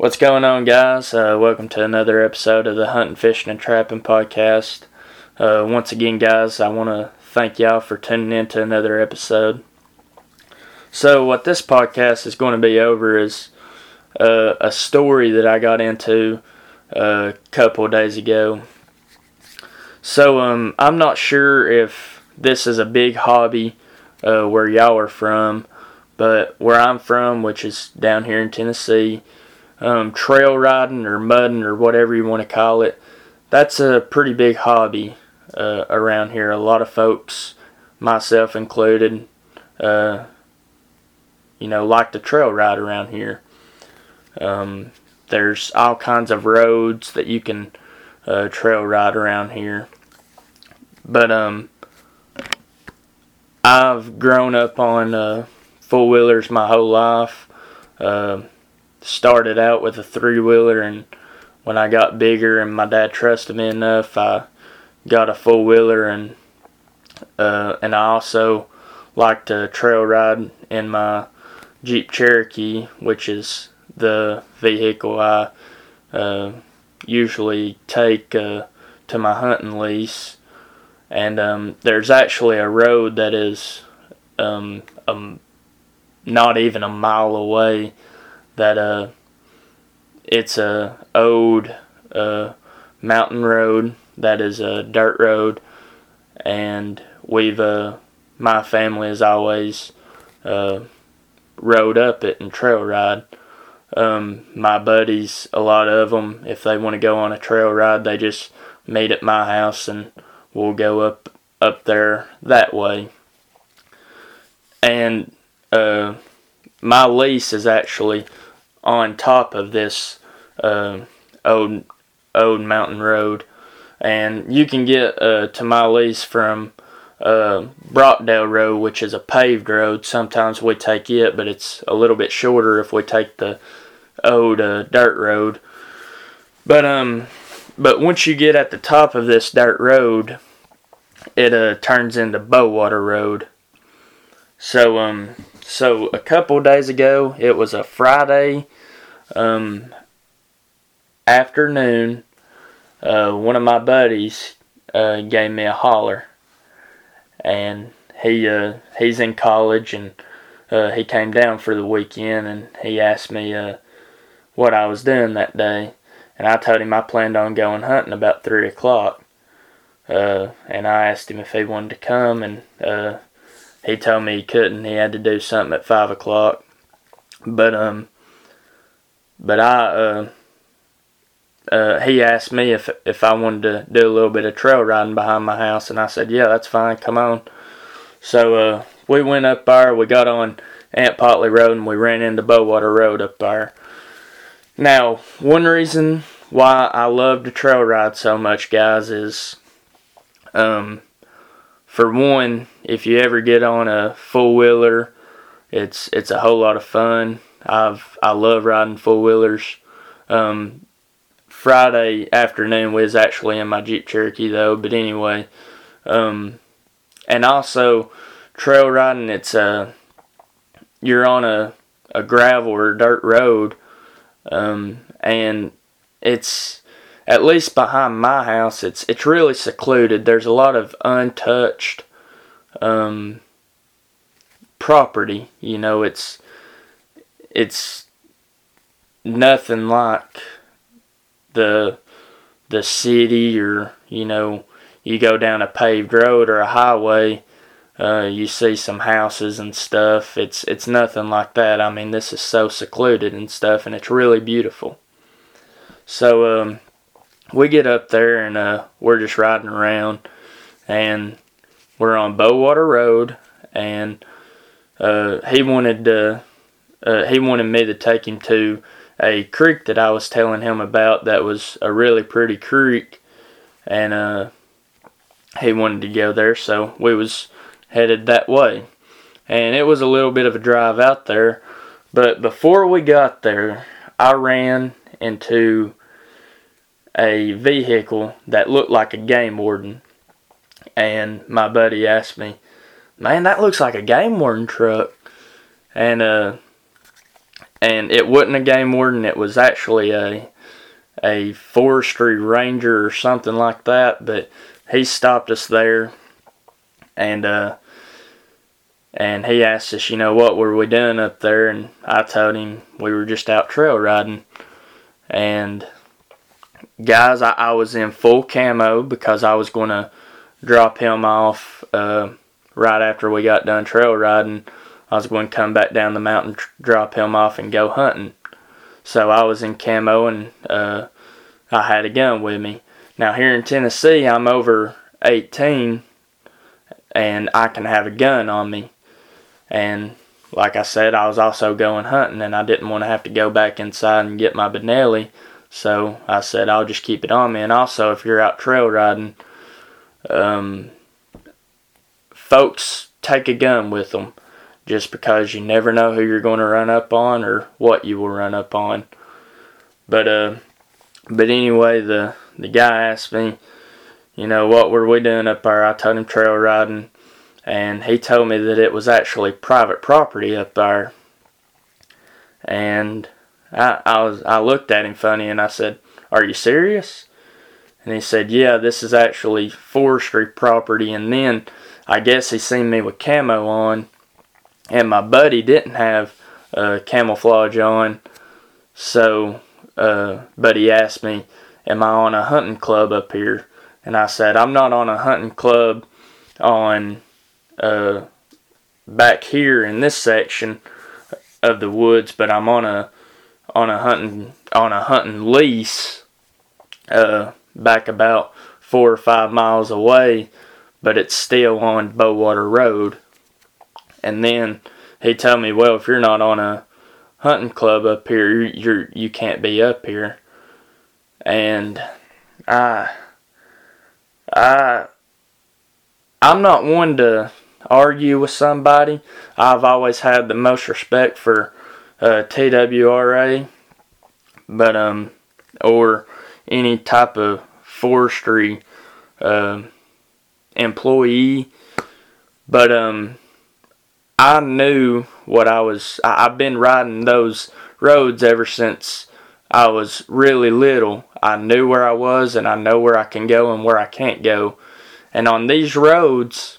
What's going on, guys? Uh, welcome to another episode of the Hunting, Fishing, and Trapping podcast. Uh, once again, guys, I want to thank y'all for tuning in to another episode. So, what this podcast is going to be over is uh, a story that I got into uh, a couple of days ago. So, um, I'm not sure if this is a big hobby uh, where y'all are from, but where I'm from, which is down here in Tennessee, um, trail riding or mudding or whatever you want to call it, that's a pretty big hobby uh, around here. A lot of folks, myself included, uh, you know, like to trail ride around here. Um, there's all kinds of roads that you can uh, trail ride around here. But um, I've grown up on uh, four wheelers my whole life. Uh, started out with a three wheeler, and when I got bigger and my dad trusted me enough, I got a four wheeler, and uh, and I also like to trail ride in my Jeep Cherokee, which is the vehicle I uh, usually take uh, to my hunting lease. And um, there's actually a road that is um, um, not even a mile away that uh it's a old uh mountain road that is a dirt road. And we've uh my family has always uh rode up it and trail ride. Um my buddies a lot of them if they want to go on a trail ride they just meet at my house and we'll go up up there that way. And uh my lease is actually on top of this uh, old old mountain road, and you can get uh, lease from uh, Brockdale Road, which is a paved road. Sometimes we take it, but it's a little bit shorter if we take the old uh, dirt road. But um, but once you get at the top of this dirt road, it uh, turns into Bowater Road. So um, so a couple days ago, it was a Friday um, afternoon. Uh, one of my buddies uh, gave me a holler, and he uh, he's in college and uh, he came down for the weekend and he asked me uh, what I was doing that day, and I told him I planned on going hunting about three o'clock. Uh, and I asked him if he wanted to come, and he told me he couldn't. He had to do something at five o'clock. But um, but I uh, uh, he asked me if if I wanted to do a little bit of trail riding behind my house, and I said, yeah, that's fine. Come on. So uh, we went up there. We got on Aunt Potley Road, and we ran into Bowater Road up there. Now, one reason why I love to trail ride so much, guys, is um, for one, if you ever get on a four wheeler, it's it's a whole lot of fun. I've I love riding four wheelers. Um, Friday afternoon was actually in my Jeep Cherokee though, but anyway, um, and also trail riding. It's a uh, you're on a a gravel or dirt road, um, and it's at least behind my house, it's it's really secluded. There's a lot of untouched um, property. You know, it's it's nothing like the the city or you know you go down a paved road or a highway uh, you see some houses and stuff it's it's nothing like that i mean this is so secluded and stuff and it's really beautiful so um, we get up there and uh, we're just riding around, and we're on Bowater Road, and uh, he wanted to, uh, he wanted me to take him to a creek that I was telling him about that was a really pretty creek, and uh, he wanted to go there, so we was headed that way, and it was a little bit of a drive out there, but before we got there, I ran into a vehicle that looked like a game warden. And my buddy asked me, Man, that looks like a game warden truck. And uh, and it wasn't a game warden. It was actually a a forestry ranger or something like that. But he stopped us there, and uh, and he asked us, you know, what were we doing up there? And I told him we were just out trail riding. And guys, I, I was in full camo because I was going to drop him off uh, right after we got done trail riding. I was going to come back down the mountain, drop him off, and go hunting. So I was in camo and uh, I had a gun with me. Now here in Tennessee, I'm over 18 and I can have a gun on me. And like I said, I was also going hunting and I didn't want to have to go back inside and get my Benelli. So I said I'll just keep it on me. And also, if you're out trail riding, um, folks take a gun with them just because you never know who you're going to run up on or what you will run up on. But uh, but anyway, the the guy asked me, you know, what were we doing up there? I told him trail riding and he told me that it was actually private property up there. And I, I was I looked at him funny and I said, "Are you serious?" And he said, "Yeah, this is actually forestry property." And then I guess he seen me with camo on, and my buddy didn't have uh, camouflage on. So, uh, but he asked me, "Am I on a hunting club up here?" And I said, "I'm not on a hunting club on uh, back here in this section of the woods, but I'm on a on a hunting on a hunting lease uh, back about four or five miles away, but it's still on Bowater Road. And then he told me, well, if you're not on a hunting club up here, you're you can't be up here. And I I I'm not one to argue with somebody. I've always had the most respect for uh, TWRA, but um, or any type of forestry uh, employee. But um, I knew what I was. I, I've been riding those roads ever since I was really little. I knew where I was, and I know where I can go and where I can't go. And on these roads,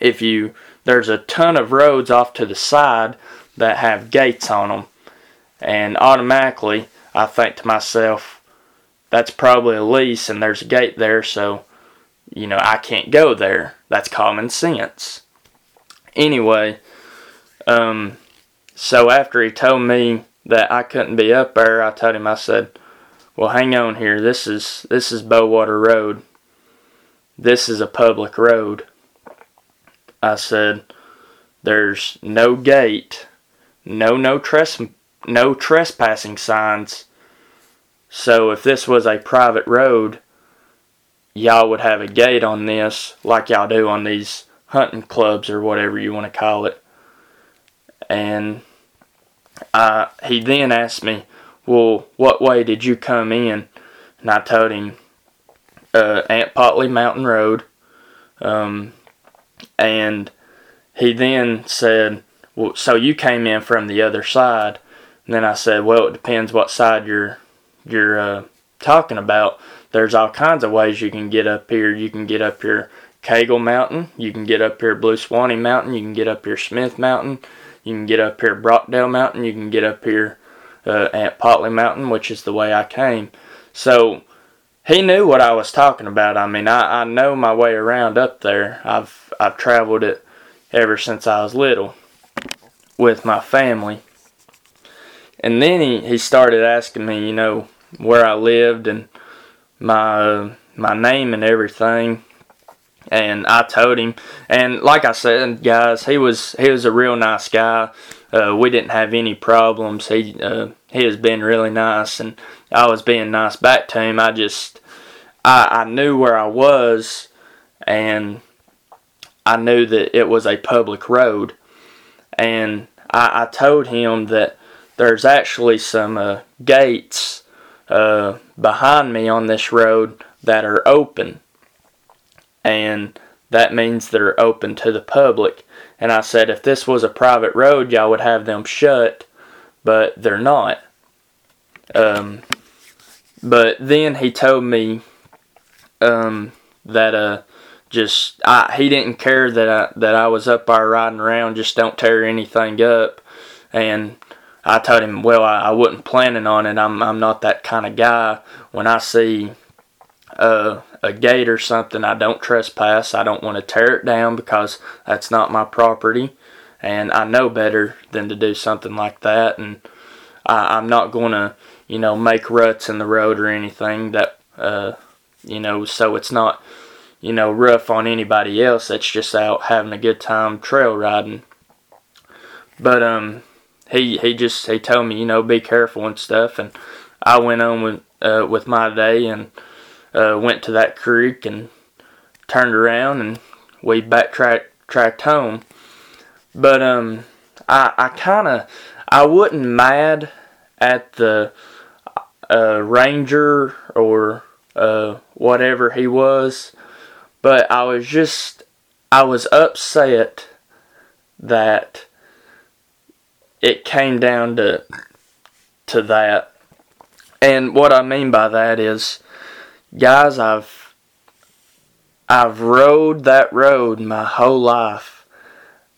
if you there's a ton of roads off to the side that have gates on them and automatically I think to myself that's probably a lease and there's a gate there so you know I can't go there. That's common sense. Anyway um so after he told me that I couldn't be up there I told him I said well hang on here. This is this is Bowater Road. This is a public road. I said, "There's no gate, no no tres no trespassing signs. So if this was a private road, y'all would have a gate on this, like y'all do on these hunting clubs or whatever you want to call it." And I, he then asked me, "Well, what way did you come in?" And I told him, uh, Aunt Potley Mountain Road. Um, and he then said, well, so you came in from the other side. And then I said, well, it depends what side you're you're uh, talking about. There's all kinds of ways you can get up here. You can get up here Cagle Mountain. You can get up here Blue Swanee Mountain. You can get up here Smith Mountain. You can get up here Brockdale Mountain. You can get up here uh, Aunt Potley Mountain, which is the way I came. So he knew what I was talking about. I mean, I, I know my way around up there. I've I've traveled it ever since I was little with my family. And then he, he started asking me, you know, where I lived and my uh, my name and everything. And I told him, and like I said, guys, he was he was a real nice guy. Uh, we didn't have any problems. He uh, he has been really nice, and I was being nice back to him. I just I, I knew where I was, and I knew that it was a public road, and I, I told him that there's actually some uh, gates uh, behind me on this road that are open, and that means they're open to the public. And I said, if this was a private road, y'all would have them shut but they're not. Um, but then he told me um, that uh, just I, he didn't care that I that I was up there riding around. Just don't tear anything up. And I told him, well, I, I wasn't planning on it. I'm I'm not that kind of guy. When I see uh, a gate or something, I don't trespass. I don't want to tear it down because that's not my property, and I know better than to do something like that. And I, I'm not going to, you know, make ruts in the road or anything that, uh, you know, so it's not, you know, rough on anybody else that's just out having a good time trail riding. But um, he he just he told me, you know, be careful and stuff, and I went on with uh, with my day and uh, went to that creek and turned around and we backtracked tracked home. But um, I I kind of I wasn't mad at the uh, ranger or uh, whatever he was, but I was just I was upset that it came down to to that. And what I mean by that is guys, I've I've rode that road my whole life,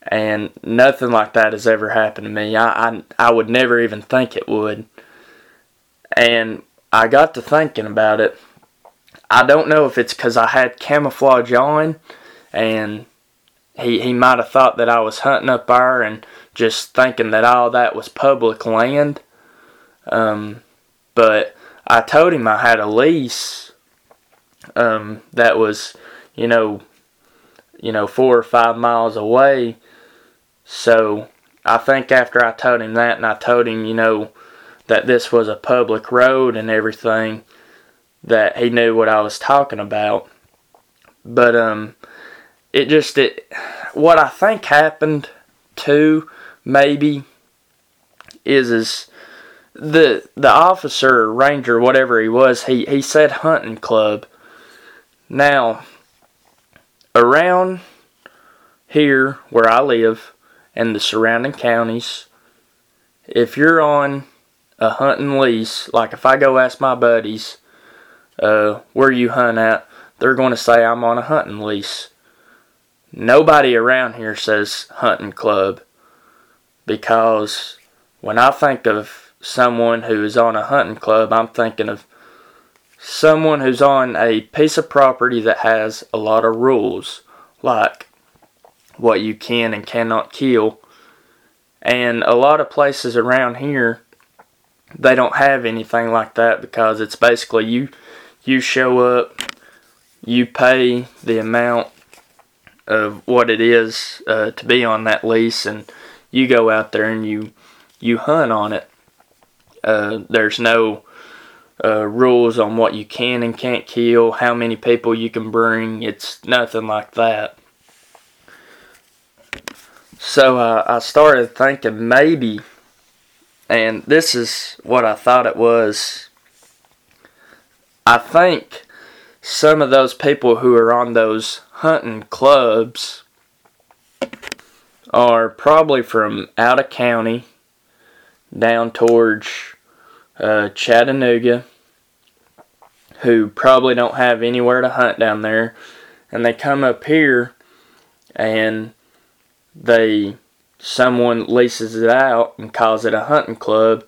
and nothing like that has ever happened to me. I I, I would never even think it would. And I got to thinking about it. I don't know if it's because I had camouflage on, and he he might have thought that I was hunting up there and just thinking that all that was public land. Um, but I told him I had a lease um, that was, you know, you know, four or five miles away. So I think after I told him that, and I told him, you know, that this was a public road and everything, that he knew what I was talking about. But um, it just it, what I think happened too, maybe, is is the the officer, ranger, whatever he was, he he said hunting club now, around here where I live and the surrounding counties, if you're on a hunting lease, like if I go ask my buddies uh, where you hunt at, they're going to say I'm on a hunting lease. Nobody around here says hunting club because when I think of someone who is on a hunting club, I'm thinking of someone who's on a piece of property that has a lot of rules, like what you can and cannot kill. And a lot of places around here, they don't have anything like that because it's basically you you show up, you pay the amount of what it is uh, to be on that lease, and you go out there and you you hunt on it. Uh, there's no uh, rules on what you can and can't kill, how many people you can bring. It's nothing like that. So uh, I started thinking maybe, and this is what I thought it was. I think some of those people who are on those hunting clubs are probably from out of county down towards uh, Chattanooga, who probably don't have anywhere to hunt down there, and they come up here and they someone leases it out and calls it a hunting club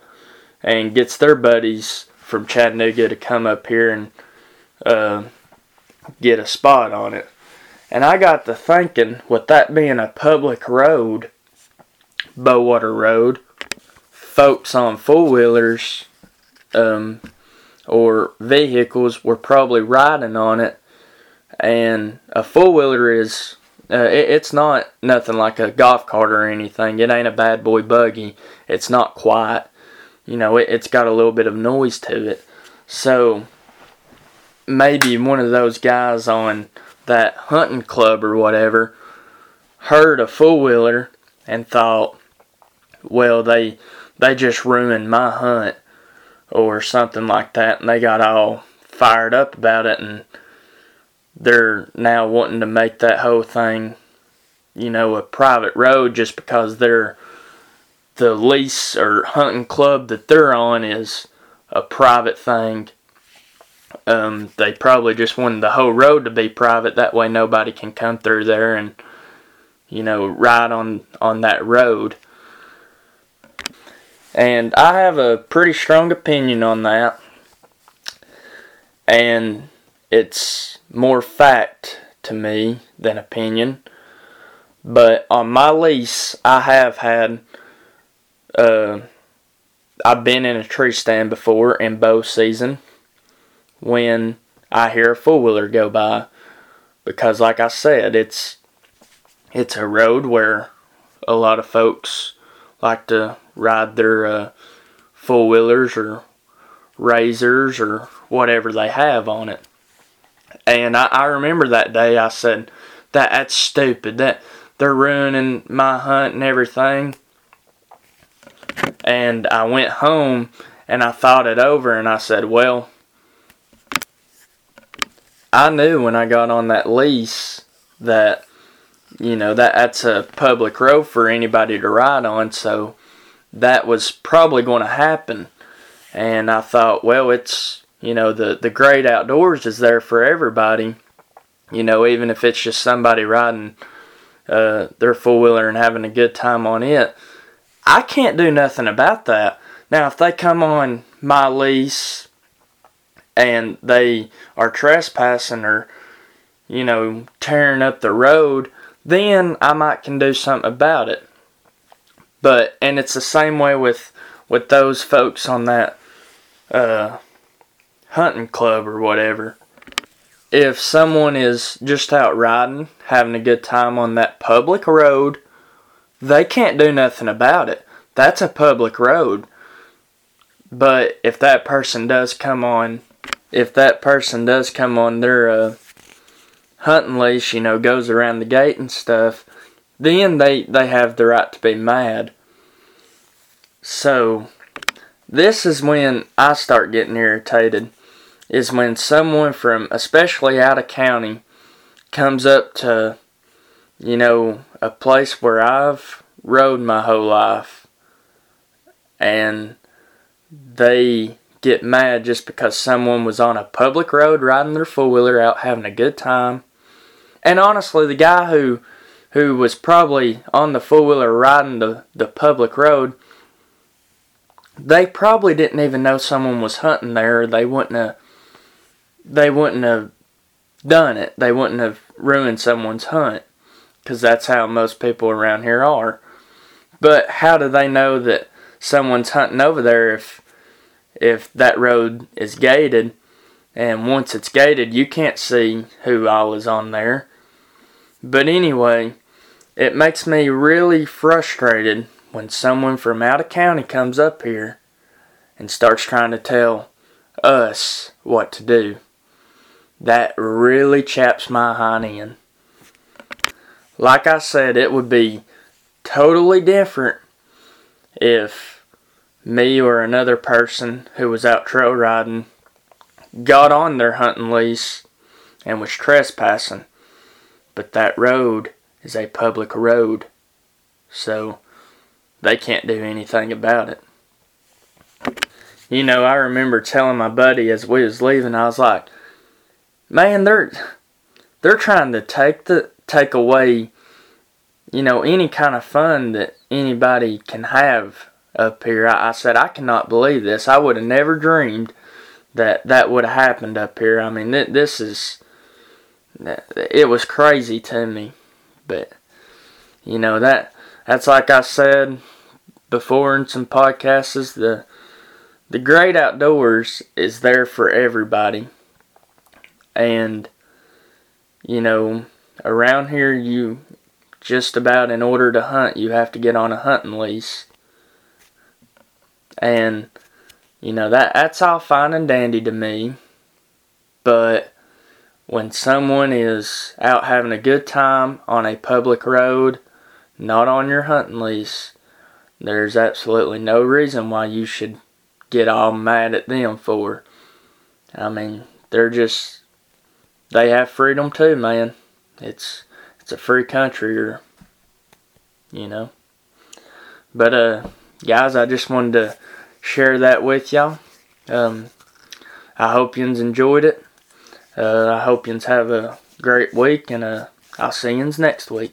and gets their buddies from Chattanooga to come up here and uh, get a spot on it. And I got to thinking, with that being a public road, Bowater Road, folks on four wheelers um, or vehicles were probably riding on it. And a four wheeler is, uh, it, it's not nothing like a golf cart or anything. It ain't a bad boy buggy. It's not quiet. You know, it, it's got a little bit of noise to it. So maybe one of those guys on that hunting club or whatever heard a four wheeler and thought, well, they they just ruined my hunt or something like that, and they got all fired up about it, and they're now wanting to make that whole thing, you know, a private road just because they're the lease or hunting club that they're on is a private thing. Um, they probably just wanted the whole road to be private. That way, nobody can come through there and, you know, ride on on that road. And I have a pretty strong opinion on that. And it's more fact to me than opinion. But on my lease, I have had uh, I've been in a tree stand before in bow season when I hear a four wheeler go by because, like I said, it's it's a road where a lot of folks like to ride their uh, four wheelers or razors or whatever they have on it. And I, I remember that day I said that that's stupid. That they're ruining my hunt and everything. And I went home and I thought it over and I said, well, I knew when I got on that lease that you know that that's a public road for anybody to ride on so that was probably going to happen. And I thought well it's you know the the great outdoors is there for everybody you know even if it's just somebody riding uh, their four wheeler and having a good time on it I can't do nothing about that. Now if they come on my lease and they are trespassing or you know tearing up the road then I might can do something about it. But and it's the same way with with those folks on that uh, hunting club or whatever. If someone is just out riding having a good time on that public road they can't do nothing about it that's a public road but if that person does come on if that person does come on their uh, hunting leash, you know, goes around the gate and stuff, then they, they have the right to be mad. So, this is when I start getting irritated, is when someone from, especially out of county, comes up to, you know, a place where I've rode my whole life, and they get mad just because someone was on a public road riding their four wheeler out having a good time. And honestly, the guy who who was probably on the four wheeler riding the, the public road, they probably didn't even know someone was hunting there. They wouldn't have they wouldn't have done it. They wouldn't have ruined someone's hunt because that's how most people around here are. But how do they know that someone's hunting over there if if that road is gated. And once it's gated, you can't see who all is on there. But anyway, it makes me really frustrated when someone from out of county comes up here and starts trying to tell us what to do. That really chaps my hind end. Like I said, it would be totally different if me or another person who was out trail riding got on their hunting lease and was trespassing. But that road is a public road, so they can't do anything about it. You know, I remember telling my buddy as we was leaving, I was like, "Man, they're they're trying to take the take away, you know, any kind of fun that anybody can have up here. I, I said, I cannot believe this. I would have never dreamed that that would have happened up here. I mean, th- this is, it was crazy to me. But, you know, that that's like I said before in some podcasts, the, the great outdoors is there for everybody. And, you know, around here, you just about in order to hunt, you have to get on a hunting lease. And you know that that's all fine and dandy to me. But when someone is out having a good time on a public road, not on your hunting lease, there's absolutely no reason why you should get all mad at them for. I mean, they're just they have freedom too, man. It's it's a free country or you know. But uh guys, I just wanted to share that with y'all. Um, I hope yous enjoyed it. Uh, I hope yous have a great week, and uh, I'll see yous next week.